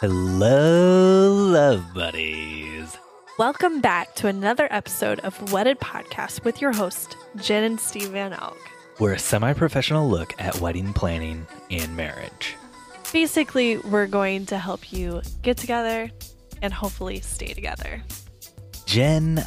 Hello, love buddies. Welcome back to another episode of Wedded Podcast with your host, Jen and Steve Van Elk. We're a semi professional look at wedding planning and marriage. Basically, we're going to help you get together and hopefully stay together. Jen,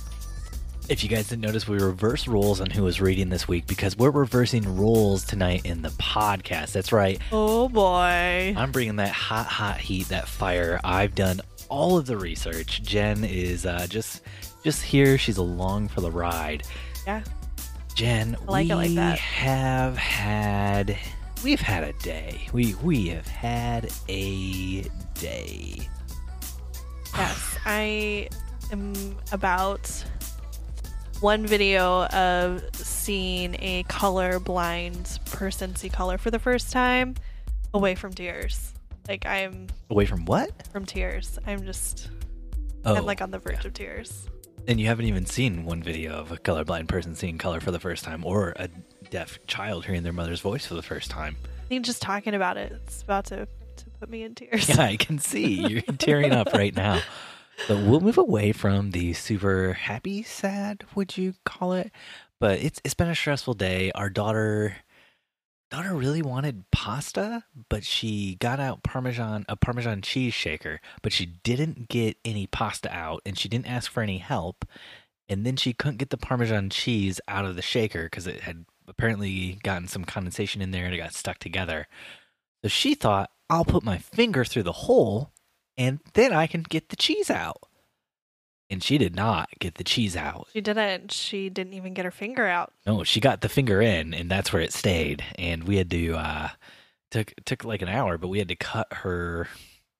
if you guys didn't notice, we reverse roles on who was reading this week because we're reversing roles tonight in the podcast. That's right. Oh boy. I'm bringing that hot, hot heat, that fire. I've done all of the research. Jen is uh, just just here. She's along for the ride. Yeah. Jen, I like we it like that. have had we've had a day. We we have had a day. Yes, I am about one video of seeing a colorblind person see color for the first time away from tears. Like I'm Away from what? from tears. I'm just Oh, I'm like on the verge of tears. and you haven't even seen one video of a colorblind person seeing color for the first time, or a deaf child hearing their mother's voice for the first time. I think just talking about it, it's about to, to put me in tears. Yeah, I can see you're tearing up right now. But we'll move away from the super happy, sad, would you call it? But it's it's been a stressful day. Our daughter daughter really wanted pasta, but she got out parmesan a parmesan cheese shaker, but she didn't get any pasta out and she didn't ask for any help. And then she couldn't get the parmesan cheese out of the shaker because it had apparently gotten some condensation in there and it got stuck together. So she thought, I'll put my finger through the hole and then I can get the cheese out. And she did not get the cheese out. She didn't. She didn't even get her finger out. No, she got the finger in and that's where it stayed. And we had to uh took took like an hour, but we had to cut her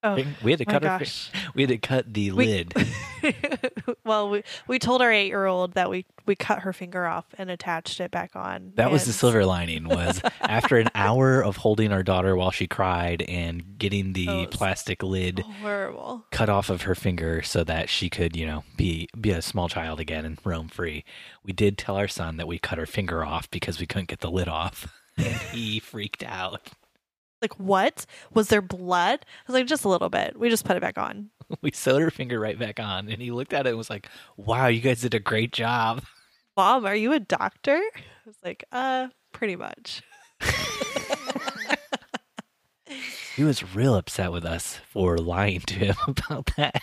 Oh we had to cut her we had to cut the We- lid. well, we we told our eight year old that we we cut her finger off and attached it back on. That was the silver lining was after an hour of holding our daughter while she cried and getting the Oh, plastic lid Horrible. cut off of her finger so that she could, you know, be be a small child again and roam free. We did tell our son that we cut her finger off because we couldn't get the lid off. And he freaked out. Like what? Was there blood? I was like, just a little bit. We just put it back on. We sewed her finger right back on and he looked at it and was like, "Wow, you guys did a great job." Mom, are you a doctor? I was like, uh, pretty much. He was real upset with us for lying to him about that.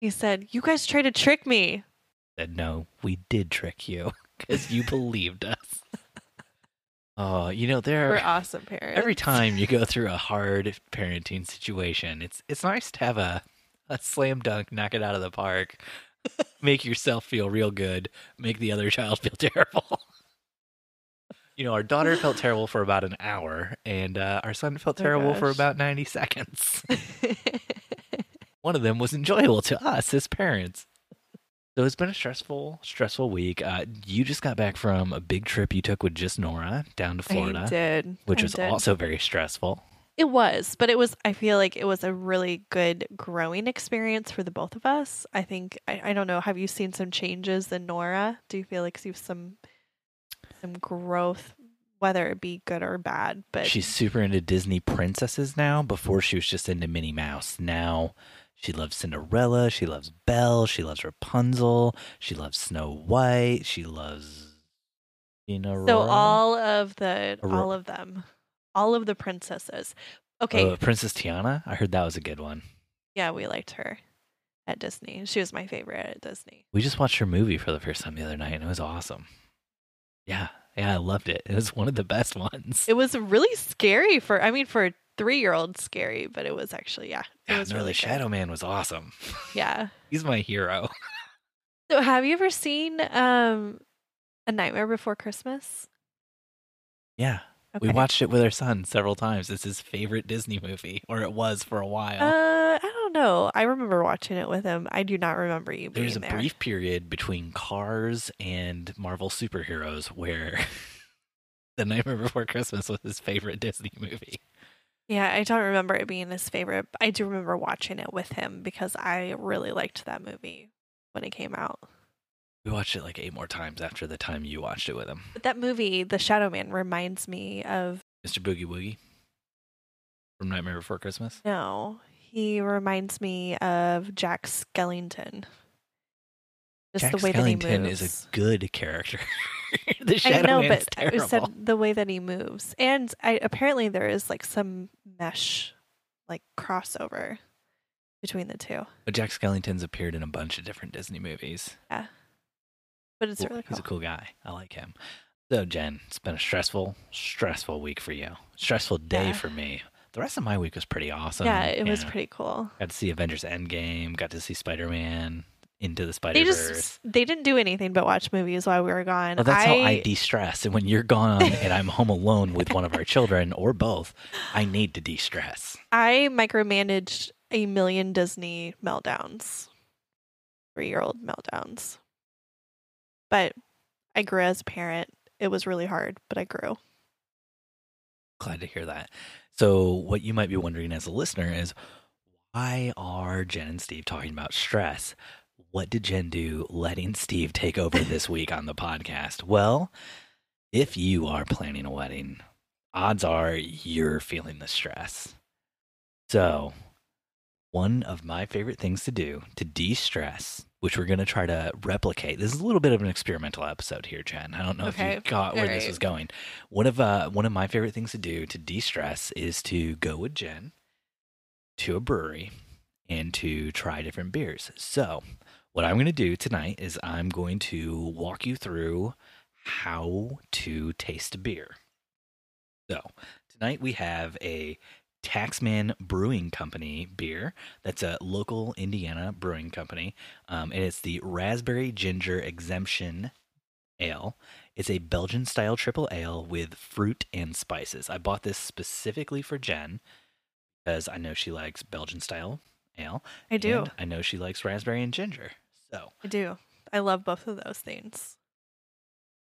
He said, You guys tried to trick me. Said, "No, we did trick you because you believed us." Oh, you know there We're awesome parents. every time you go through a hard parenting situation, it's it's nice to have a a slam dunk, knock it out of the park, make yourself feel real good, make the other child feel terrible. You know, our daughter felt terrible for about an hour, and uh, our son felt Oh, terrible for about ninety seconds. One of them was enjoyable to us as parents. So it's been a stressful, stressful week. Uh, you just got back from a big trip you took with just Nora down to Florida I did. which I was did. also very stressful. It was, but it was. I feel like it was a really good growing experience for the both of us. I think. I, I don't know. Have you seen some changes in Nora? Do you feel like you've some some growth, whether it be good or bad? But She's super into Disney princesses now. Before she was just into Minnie Mouse. Now she loves Cinderella. She loves Belle. She loves Rapunzel. She loves Snow White. She loves you know. so all of the Aurora. all of them, all of the princesses. Okay, Uh, Princess Tiana. I heard that was a good one. yeah, we liked her at Disney. She was my favorite at Disney. We just watched her movie for the first time the other night, and it was awesome. Yeah, yeah, I loved it. It was one of the best ones. It was really scary for. I mean, for a three-year-old, scary, but it was actually yeah. It yeah, was no, really the good. Shadow Man was awesome. Yeah. He's my hero. So have you ever seen um A Nightmare Before Christmas? Yeah, we watched it with our son several times. It's his favorite Disney movie, or it was for a while. Uh I don't know. I remember watching it with him. I do not remember you being There's a there. brief period between Cars and Marvel superheroes where The Nightmare Before Christmas was his favorite Disney movie. Yeah, I don't remember it being his favorite. but I do remember watching it with him because I really liked that movie when it came out. We watched it like eight more times after the time you watched it with him. But that movie, The Shadow Man, reminds me of Mr. Boogie Woogie from Nightmare Before Christmas. no. He reminds me of Jack Skellington. Just Jack the way that he Skellington moves. is a good character. the I know, but I said the way that he moves, and I apparently there is like some mesh, like crossover between the two. But Jack Skellington's appeared in a bunch of different Disney movies. Yeah, but it's Cool. really cool. He's a cool guy. I like him. So, Jen, it's been a stressful, stressful week for you. Stressful day Yeah. for me. The rest of my week was pretty awesome. yeah, it was pretty cool. Got to see Avengers Endgame. Got to see Spider Man into the Spider They Verse. just they didn't do anything but watch movies while we were gone. Well, that's how I de-stress. And when you're gone and I'm home alone with one of our children or both, I need to de-stress. I micromanaged a million Disney meltdowns, three year old meltdowns. But I grew as a parent. It was really hard, but I grew. Glad to hear that. So, what you might be wondering as a listener is why are Jen and Steve talking about stress? What did Jen do letting Steve take over this week on the podcast? Well, if you are planning a wedding, odds are you're feeling the stress. So, one of my favorite things to do to de stress, which we're going to try to replicate. This is a little bit of an experimental episode here, Jen. I don't know if you got where All this right. was going. One of uh, one of my favorite things to do to de stress is to go with Jen to a brewery and to try different beers. So, what I'm going to do tonight is I'm going to walk you through how to taste a beer. So, tonight we have a Taxman Brewing Company beer. That's a local Indiana brewing company. Um, and it's the Raspberry Ginger Exemption Ale. It's a Belgian style triple ale with fruit and spices. I bought this specifically for Jen because I know she likes Belgian style ale. I do. and I know she likes raspberry and ginger. So I do. I love both of those things.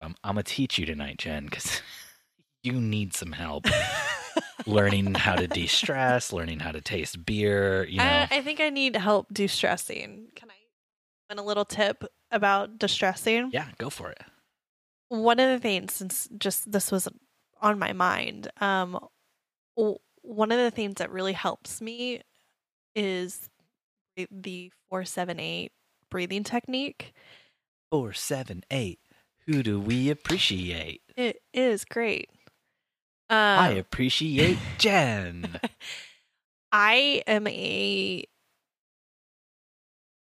um, I'm going to teach you tonight, Jen, because you need some help learning how to de stress, learning how to taste beer. You know, I, I think I need help de-stressing. Can I? And a little tip about distressing. yeah, go for it. One of the things, since just this was on my mind, um, one of the things that really helps me is the- the four seven eight breathing technique. Four, seven, eight. Who do we appreciate? It is great. Um, I appreciate Jen. I am a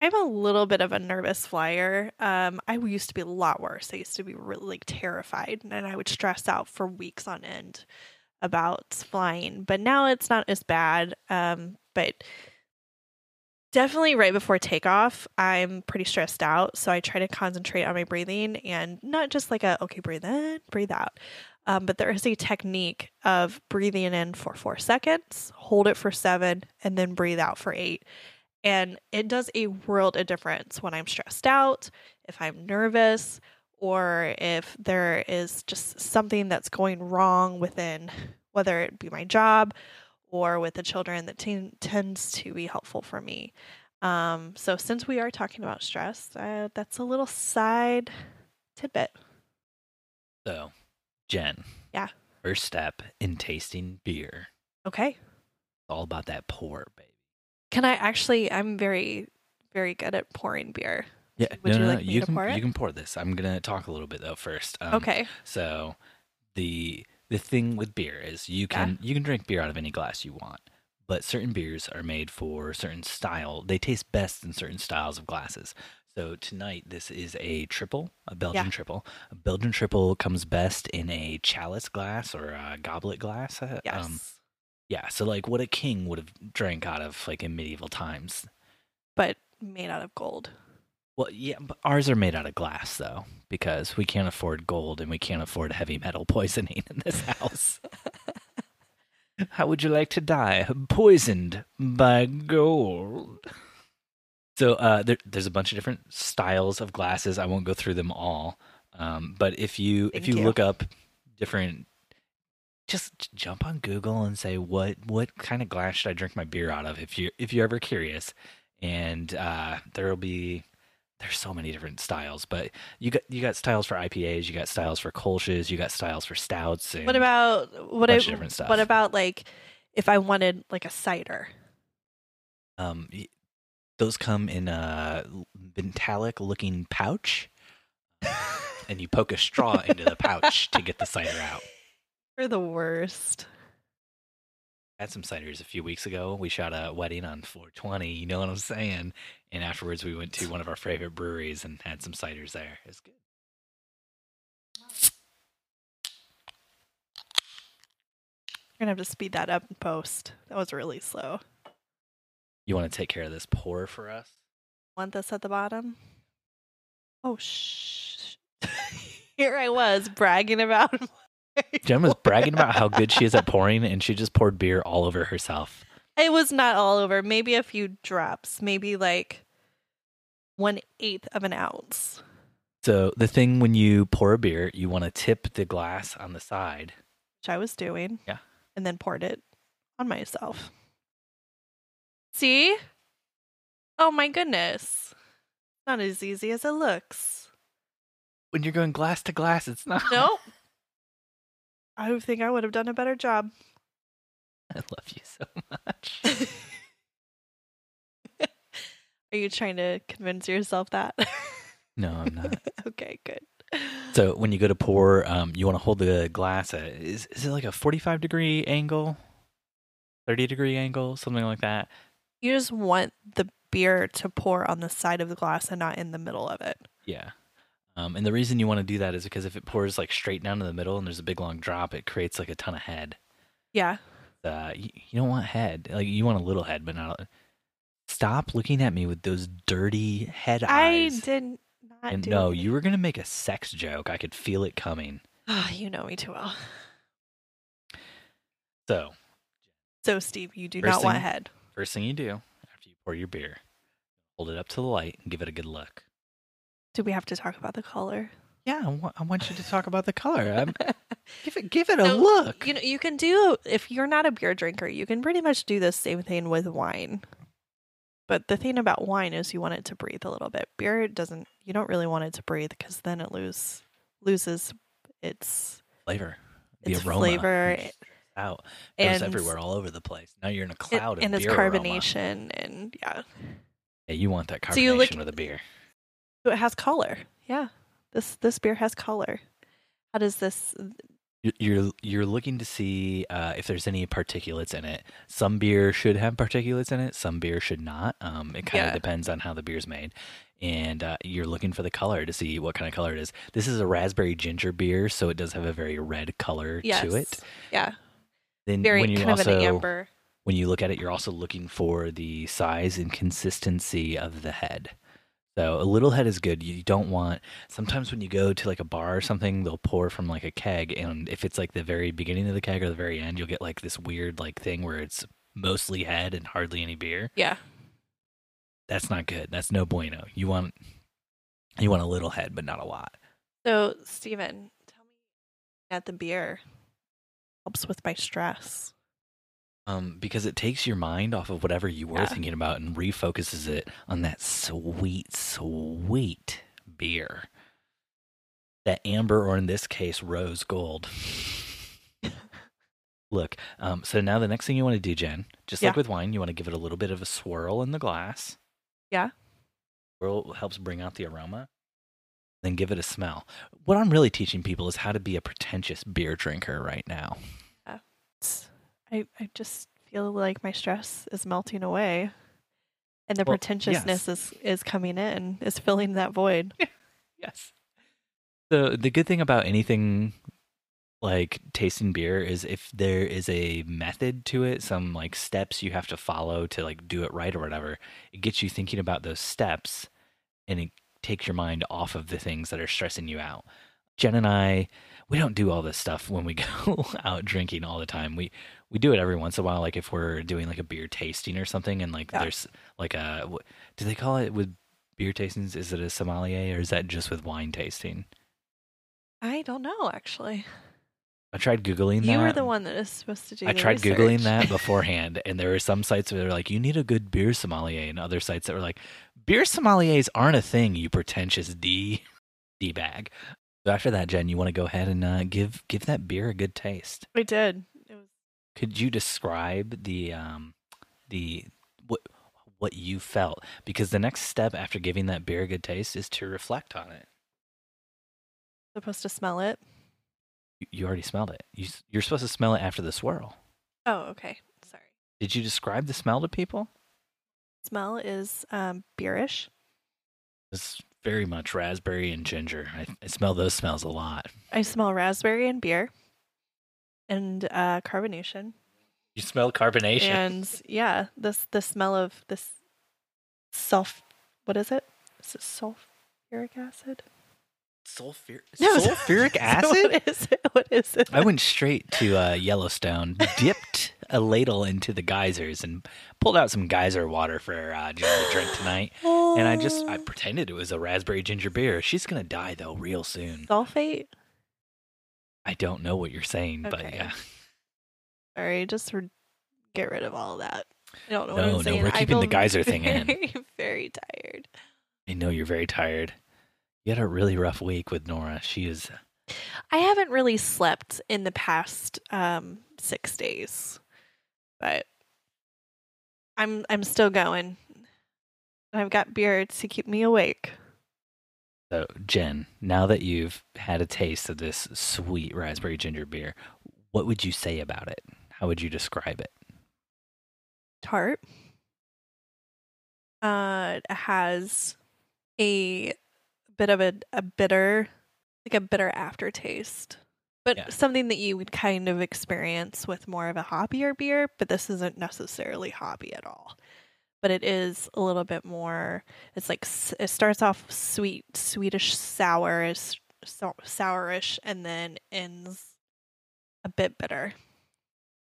I'm a little bit of a nervous flyer. Um, I used to be a lot worse. I used to be really like terrified, and I would stress out for weeks on end about flying. But now it's not as bad. Um, but definitely right before takeoff, I'm pretty stressed out. So I try to concentrate on my breathing and not just like a okay, breathe in, breathe out. Um, but there is a technique of breathing in for four seconds, hold it for seven, and then breathe out for eight. And it does a world of difference when I'm stressed out, if I'm nervous, or if there is just something that's going wrong within, whether it be my job or with the children, that ten- tends to be helpful for me. Um, so, since we are talking about stress, uh, that's a little side tidbit. so, Jen. Yeah. First step in tasting beer. Okay. It's all about that pour, baby. Can I actually? I'm very, very good at pouring beer. Yeah, Would no, you no, like no. me You to can pour it? you can pour this. I'm gonna talk a little bit though first. Um, okay. So the the thing with beer is you can you can drink beer out of any glass you want, but certain beers are made for certain style. They taste best in certain styles of glasses. So tonight this is a triple, a Belgian Yeah. triple. A Belgian triple comes best in a chalice glass or a goblet glass. uh, Yes. Um, yeah, so like what a king would have drank out of like in medieval times. but made out of gold. Well, yeah, but ours are made out of glass though, because we can't afford gold and we can't afford heavy metal poisoning in this house. How would you like to die? Poisoned by gold. So uh, there, there's a bunch of different styles of glasses. I won't go through them all, um, but if you if you you. look up different, just jump on Google and say what what kind of glass should I drink my beer out of? If you if you're ever curious, and uh, there will be there's so many different styles, but you got you got styles for IPAs, you got styles for Kolsch's, you got styles for stouts. And What about what? I, different stuff. What about like if I wanted like a cider? Um, those come in a metallic looking pouch, and you poke a straw into the pouch to get the cider out. You're the worst. Had some ciders a few weeks ago. We shot a wedding on 420. You know what I'm saying? And afterwards, we went to one of our favorite breweries and had some ciders there. It's good. You're gonna have to speed that up in post. That was really slow. You want to take care of this pour for us? Want this at the bottom? Oh shh. Here I was bragging about Jen was bragging about how good she is at pouring, and she just poured beer all over herself. It was not all over. Maybe a few drops. Maybe like one eighth of an ounce. So the thing when you pour a beer, you want to tip the glass on the side. Which I was doing. Yeah. And then poured it on myself. See? Oh my goodness. Not as easy as it looks. When you're going glass to glass, it's not. Nope. I think I would have done a better job. I love you so much. Are you trying to convince yourself that? No, I'm not. okay, good. So when you go to pour, um, you want to hold the glass at is is it like a 45 degree angle, 30 degree angle, something like that. You just want the beer to pour on the side of the glass and not in the middle of it. Yeah. Um, and the reason you want to do that is because if it pours like straight down to the middle and there's a big long drop, it creates like a ton of head. Yeah. Uh, you, you don't want head. Like you want a little head, but not. A... Stop looking at me with those dirty head I eyes. I did not and no, anything. you were gonna make a sex joke. I could feel it coming. Ah, you know me too well. So So, Steve, you do not want head. first thing you do after you pour your beer, hold it up to the light and give it a good look. Do we have to talk about the color? Yeah, I wa- I want you to talk about the color. Give it, give it a look. You know, you can do if you're not a beer drinker, you can pretty much do the same thing with wine. But the thing about wine is you want it to breathe a little bit. Beer doesn't. You don't really want it to breathe because then it lose loses its flavor, the its aroma, flavor out, goes everywhere, all over the place. Now you're in a it- cloud of and its beer aroma. carbonation and yeah. Yeah, you want that carbonation So you look- with a beer. So it has color. Yeah. This this beer has color. How does this You- You're you're looking to see uh, if there's any particulates in it. Some beer should have particulates in it. Some beer should not. Um, it kind of Yeah. depends on how the beer's made. And uh, you're looking for the color to see what kind of color it is. This is a raspberry ginger beer, so it does have a very red color yes. to it. Yeah. Then Very when you kind also of an amber. when you look at it, you're also looking for the size and consistency of the head. So a little head is good. You don't want sometimes when you go to like a bar or something, they'll pour from like a keg, and if it's like the very beginning of the keg or the very end, you'll get like this weird like thing where it's mostly head and hardly any beer. Yeah. That's not good. That's no bueno. You want you want a little head, but not a lot. So, Steven, tell me at the beer helps with my stress. Um, because it takes your mind off of whatever you were Yeah. thinking about and refocuses it on that sweet, sweet beer. That amber, or in this case, rose gold. Look, um, so now the next thing you want to do, Jen, just like with wine, you want to give it a little bit of a swirl in the glass. Yeah. Swirl helps bring out the aroma. Then give it a smell. What I'm really teaching people is how to be a pretentious beer drinker right now. It's- I, I just feel like my stress is melting away. And the Well, pretentiousness is, is coming in, is filling that void. Yes. The the good thing about anything like tasting beer is if there is a method to it, some like steps you have to follow to like do it right or whatever, it gets you thinking about those steps and it takes your mind off of the things that are stressing you out. Jen and I, we don't do all this stuff when we go out drinking all the time. We we do it every once in a while, like if we're doing like a beer tasting or something, and like Yeah. there's like a what, do they call it with beer tastings? Is it a sommelier or is that just with wine tasting? I don't know, actually. I tried googling that. You were the one that is supposed to do I tried googling that beforehand, and there were some sites where they're like, "You need a good beer sommelier," and other sites that were like, "Beer sommeliers aren't a thing, you pretentious d d bag." So after that, Jen, you want to go ahead and uh, give give that beer a good taste. I did. Could you describe the um the what what you felt because the next step after giving that beer a good taste is to reflect on it. Supposed to smell it. You, you already smelled it. You, you're supposed to smell it after the swirl. Oh, okay. Sorry. Did you describe the smell to people? Smell is um, beerish. It's very much raspberry and ginger. I, I smell those smells a lot. I smell raspberry and beer, and uh, carbonation, You smell carbonation. and yeah, this the smell of this sulf. What is it? Is it sulfuric acid? Sulfur- No, sulfuric so acid? What is it? What is it? I went straight to uh, Yellowstone, dipped a ladle into the geysers, and pulled out some geyser water for uh, Jen to drink tonight. And I just I pretended it was a raspberry ginger beer. She's gonna die though real soon. sulfate. I don't know what you're saying, but yeah. Sorry, just re- get rid of all of that. I don't know No, what no, I'm saying. we're keeping the geyser thing in. very, Very tired. I know you're very tired. You had a really rough week with Nora. She is I haven't really slept in the past um, six days, but I'm I'm still going. I've got beer to keep me awake. So Jen. Now that you've had a taste of this sweet raspberry ginger beer, what would you say about it? How would you describe it? Tart. Uh, it has a bit of a, a bitter, like a bitter aftertaste, but Yeah. something that you would kind of experience with more of a hoppier beer. But this isn't necessarily hoppy at all. But it is a little bit more. It's like it starts off sweet, sweetish, sourish, so, sourish, and then ends a bit bitter.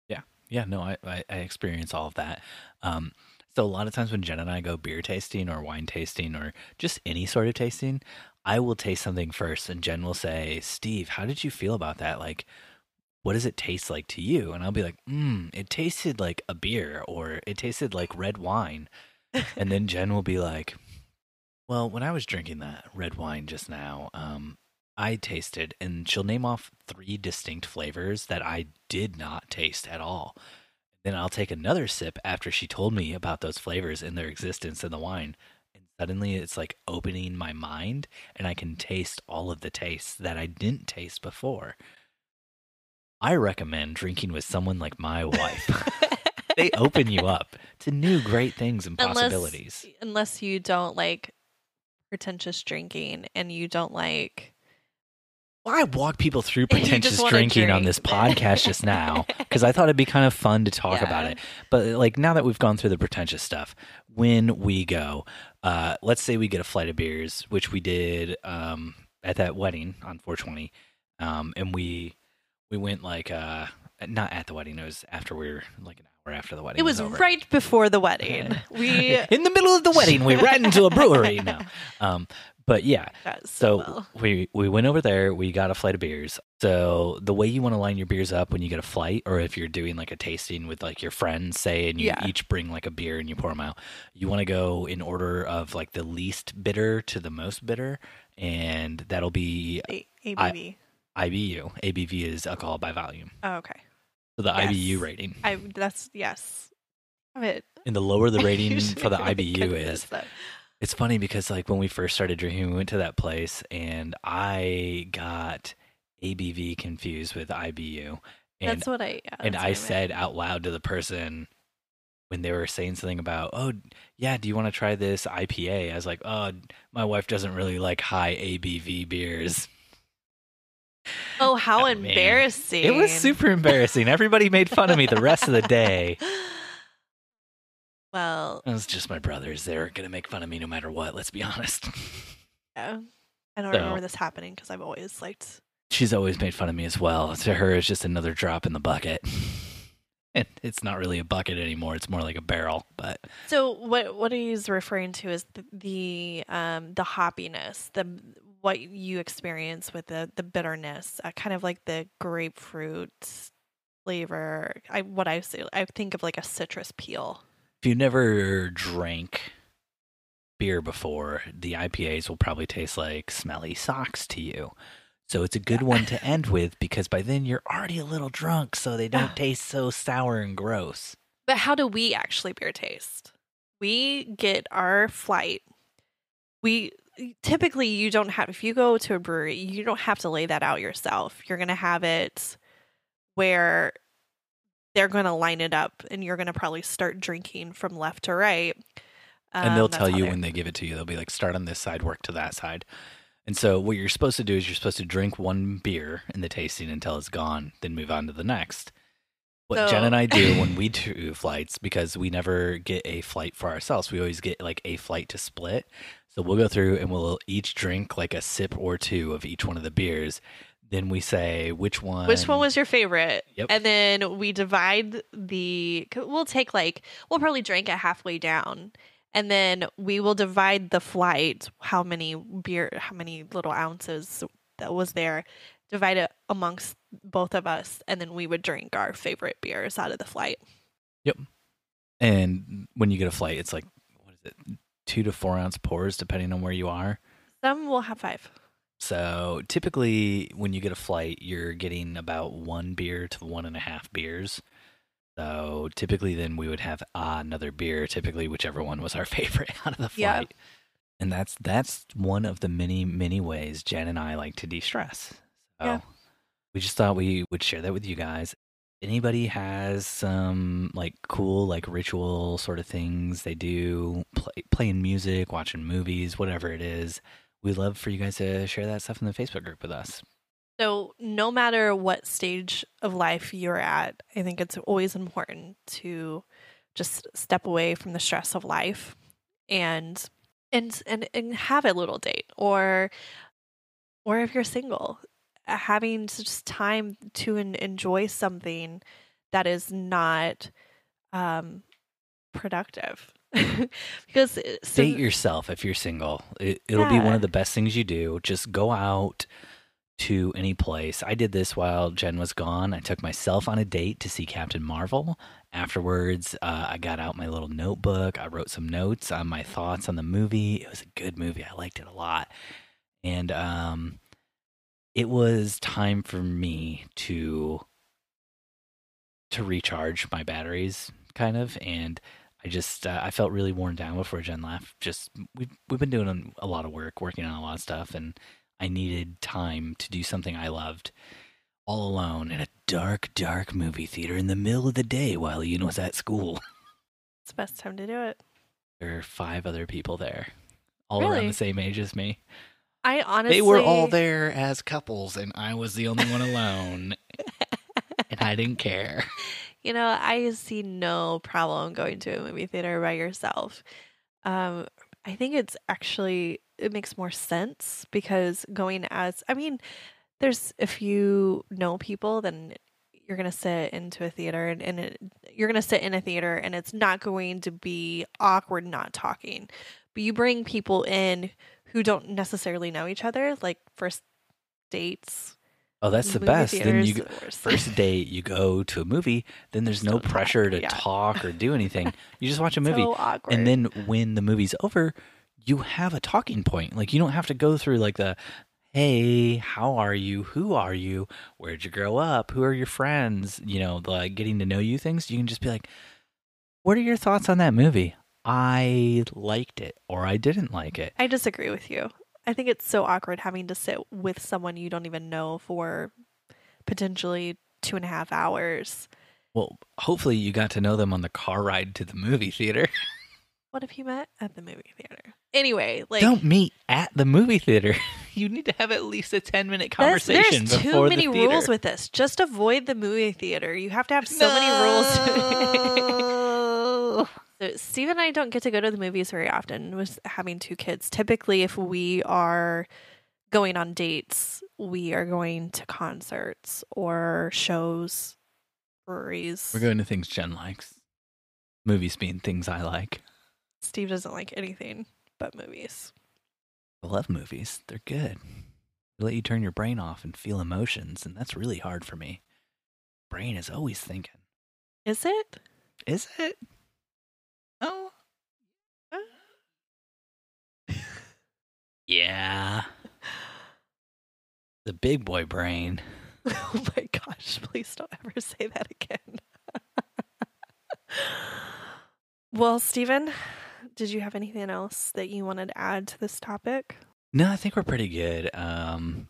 Yeah, yeah, no, I, I, I experience all of that. Um, so a lot of times when Jen and I go beer tasting or wine tasting or just any sort of tasting, I will taste something first, and Jen will say, "Steve, how did you feel about that? Like, what does it taste like to you?" And I'll be like, "Hmm, it tasted like a beer, or it tasted like red wine." And then Jen will be like, "Well, when I was drinking that red wine just now, um, I tasted," and she'll name off three distinct flavors that I did not taste at all. Then I'll take another sip after she told me about those flavors and their existence in the wine. And suddenly it's like opening my mind and I can taste all of the tastes that I didn't taste before. I recommend drinking with someone like my wife. they open you up to new great things and possibilities. Unless, you don't like pretentious drinking and you don't like Well, I walked people through pretentious drinking on this podcast just now because I thought it'd be kind of fun to talk about it. But like now that we've gone through the pretentious stuff, when we go, uh, let's say we get a flight of beers, which we did um, at that wedding on 420, um, and we we went like uh, not at the wedding. It was after we were like an hour after the wedding. it was over. right before the wedding. We in the middle of the wedding. We ran into a brewery now. Um, but yeah, so well. we we went over there. We got a flight of beers. So the way you want to line your beers up when you get a flight, or if you're doing like a tasting with like your friends, say, and you Yeah. each bring like a beer and you pour them out, you want to go in order of like the least bitter to the most bitter, and that'll be A- ABV. IBU. ABV is alcohol by volume. oh, okay. So the Yes. IBU rating, I that's yes. It. and the lower the rating for the IBU is. It's funny because like when we first started drinking, we went to that place and I got ABV confused with IBU. And That's what I. Yeah, and I said out loud to the person when they were saying something about, "Oh, yeah, do you want to try this IPA?" I was like, "Oh, my wife doesn't really like high ABV beers." Oh, how Oh, man. embarrassing! It was super embarrassing. Everybody made fun of me the rest of the day. Well, It was just my brothers. They were gonna make fun of me no matter what. Let's be honest. yeah. I don't So- remember this happening because I've always liked. She's always made fun of me as well. To her, it's just another drop in the bucket. And it's not really a bucket anymore. It's more like a barrel. But So what what he's referring to is the, the um the hoppiness, the what you experience with the the bitterness, uh, kind of like the grapefruit flavor. I what I say I think of like a citrus peel. if you never drank beer before, the IPAs will probably taste like smelly socks to you. So it's a good Yeah. one to end with because by then you're already a little drunk, so they don't taste so sour and gross. But how do we actually beer taste? we get our flight. We typically you don't have if you go to a brewery, you don't have to lay that out yourself. You're going to have it where they're going to line it up and you're going to probably start drinking from left to right. and they'll Um, tell you when they give it to you. They'll be like, start on this side, work to that side. And so what you're supposed to do is you're supposed to drink one beer in the tasting until it's gone, then move on to the next. What Jen and I do when we do flights, because we never get a flight for ourselves, we always get like a flight to split. So we'll go through and we'll each drink like a sip or two of each one of the beers. Then we say which one. Which one was your favorite? Yep. And then we divide the. We'll take like we'll probably drink it halfway down, and then we will divide the flight. How many beer? How many little ounces that was there? Divide it amongst both of us, and then we would drink our favorite beers out of the flight. Yep. And when you get a flight, it's like what is it, two to four ounce pours, depending on where you are. Some will have five. So typically, when you get a flight, you're getting about one beer to one and a half beers. So typically, then we would have uh, another beer. Typically, whichever one was our favorite out of the flight. And that's that's one of the many many ways Jen and I like to de-stress. So Yeah. we just thought we would share that with you guys. Anybody has some like cool like ritual sort of things they do, play, playing music, watching movies, whatever it is. We'd love for you guys to share that stuff in the Facebook group with us. So, no matter what stage of life you're at, I think it's always important to just step away from the stress of life and and and, and have a little date or or if you're single, having just time to en- enjoy something that is not um productive. because uh, Date yourself if you're single. It, it'll be one of the best things you do. Just go out to any place. I did this while Jen was gone. I took myself on a date to see Captain Marvel. Afterwards, uh, I got out my little notebook. I wrote some notes on my thoughts on the movie. It was a good movie. I liked it a lot. And um, it was time for me to to recharge my batteries, kind of. And I just uh, I felt really worn down before Jen left. Just we've we've been doing a lot of work, working on a lot of stuff, and I needed time to do something I loved, all alone in a dark, dark movie theater in the middle of the day while Ian was at school. it's the best time to do it. There are five other people there, all Really? around the same age as me. I honestly They were all there as couples, and I was the only one alone, and I didn't care. You know, I see no problem going to a movie theater by yourself. Um, I think it's actually it makes more sense because going as I mean, there's if you know people, then you're gonna sit into a theater and, and it, you're gonna sit in a theater and it's not going to be awkward not talking. But you bring people in who don't necessarily know each other, like first dates. Oh, that's the best. Then you first date you go to a movie then there's no pressure to yeah. talk or do anything. You just watch a movie. So and then when the movie's over you have a talking point. Like you don't have to go through like the hey how are you? Who are you? Where'd you grow up? Who are your friends? You know the like, getting to know you things. You can just be like what are your thoughts on that movie i liked it or i didn't like it I disagree with you. I think it's so awkward having to sit with someone you don't even know for potentially two and a half hours. well hopefully you got to know them on the car ride to the movie theater What if you met at the movie theater? Anyway, like don't meet at the movie theater. You need to have at least a ten minute conversation there's too many the rules with this. Just avoid the movie theater. You have to have so many rules. So Steve and I don't get to go to the movies very often with having two kids. Typically, if we are going on dates, we are going to concerts or shows, breweries. We're going to things Jen likes. Movies being things I like. Steve doesn't like anything but movies. I love movies. They're good. They let you turn your brain off and feel emotions, and that's really hard for me. Brain is always thinking. Is it? Is it? Oh. Yeah. The big boy brain. oh my gosh, please don't ever say that again. well, Steven, Did you have anything else that you wanted to add to this topic? No, I think we're pretty good. Um,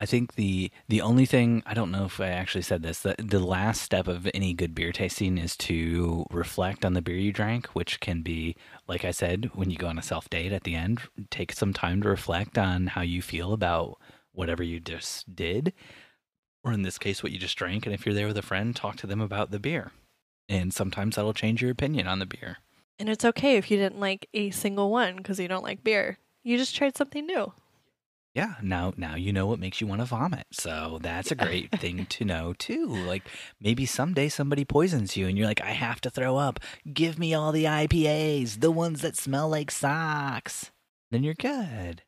I think the the only thing I don't know if I actually said this the the last step of any good beer tasting is to reflect on the beer you drank, which can be like I said when you go on a self date at the end, take some time to reflect on how you feel about whatever you just did, or in this case, what you just drank. And if you're there with a friend, talk to them about the beer, and sometimes that'll change your opinion on the beer. And it's okay if you didn't like a single one because you don't like beer. You just tried something new. Yeah, now now you know what makes you want to vomit. So that's a great thing to know too. Like maybe someday somebody poisons you and you're like, I have to throw up. Give me all the IPAs, the ones that smell like socks. Then you're good.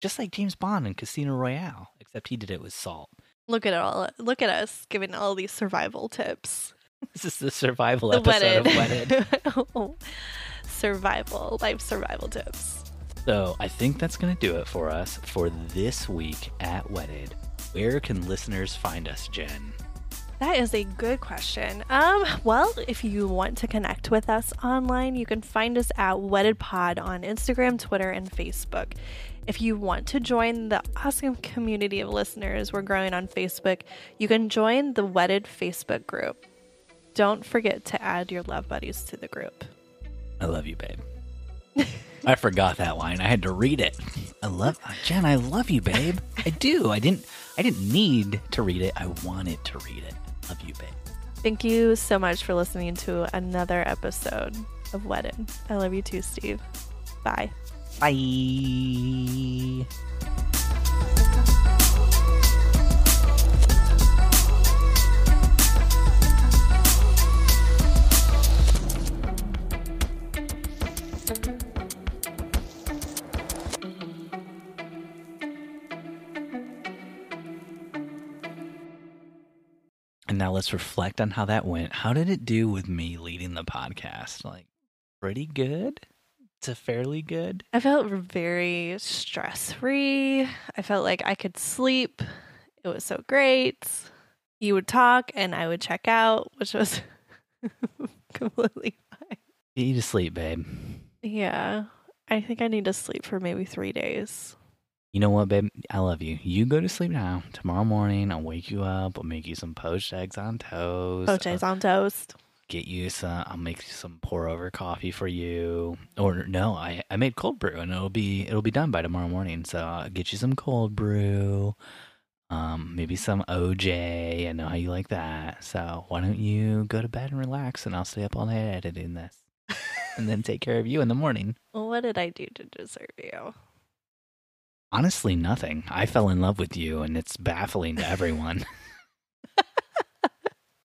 Just like James Bond in Casino Royale, except he did it with salt. Look at all look at us giving all these survival tips. This is the survival The episode wedded. of Wedded. survival, life survival tips. So I think that's going to do it for us for this week at Wedded. Where can listeners find us, Jen? That is a good question. Um, well, if you want to connect with us online, you can find us at Wedded Pod on Instagram, Twitter, and Facebook. If you want to join the awesome community of listeners we're growing on Facebook, you can join the Wedded Facebook group. Don't forget to add your love buddies to the group. I love you, babe. I forgot that line. I had to read it. I love Jen. I love you, babe. I do. I didn't. I didn't need to read it. I wanted to read it. Love you, babe. Thank you so much for listening to another episode of Wedded. I love you too, Steve. Bye. Bye. And now let's reflect on how that went. How did it do with me leading the podcast? Like, pretty good? To fairly good? I felt very stress free. I felt like I could sleep. It was so great. You would talk and I would check out, which was completely fine. You need to sleep, babe. Yeah. I think I need to sleep for maybe three days. You know what, babe? I love you. You go to sleep now. Tomorrow morning, I'll wake you up. I'll make you some poached eggs on toast. Poached eggs on toast. Get you some. I'll make you some pour over coffee for you. Or no, I I made cold brew, and it'll be it'll be done by tomorrow morning. So I'll get you some cold brew. Um, maybe some OJ. I know how you like that. So why don't you go to bed and relax, and I'll stay up all night editing this, and then take care of you in the morning. What did I do to deserve you? Honestly, nothing. I fell in love with you, and it's baffling to everyone.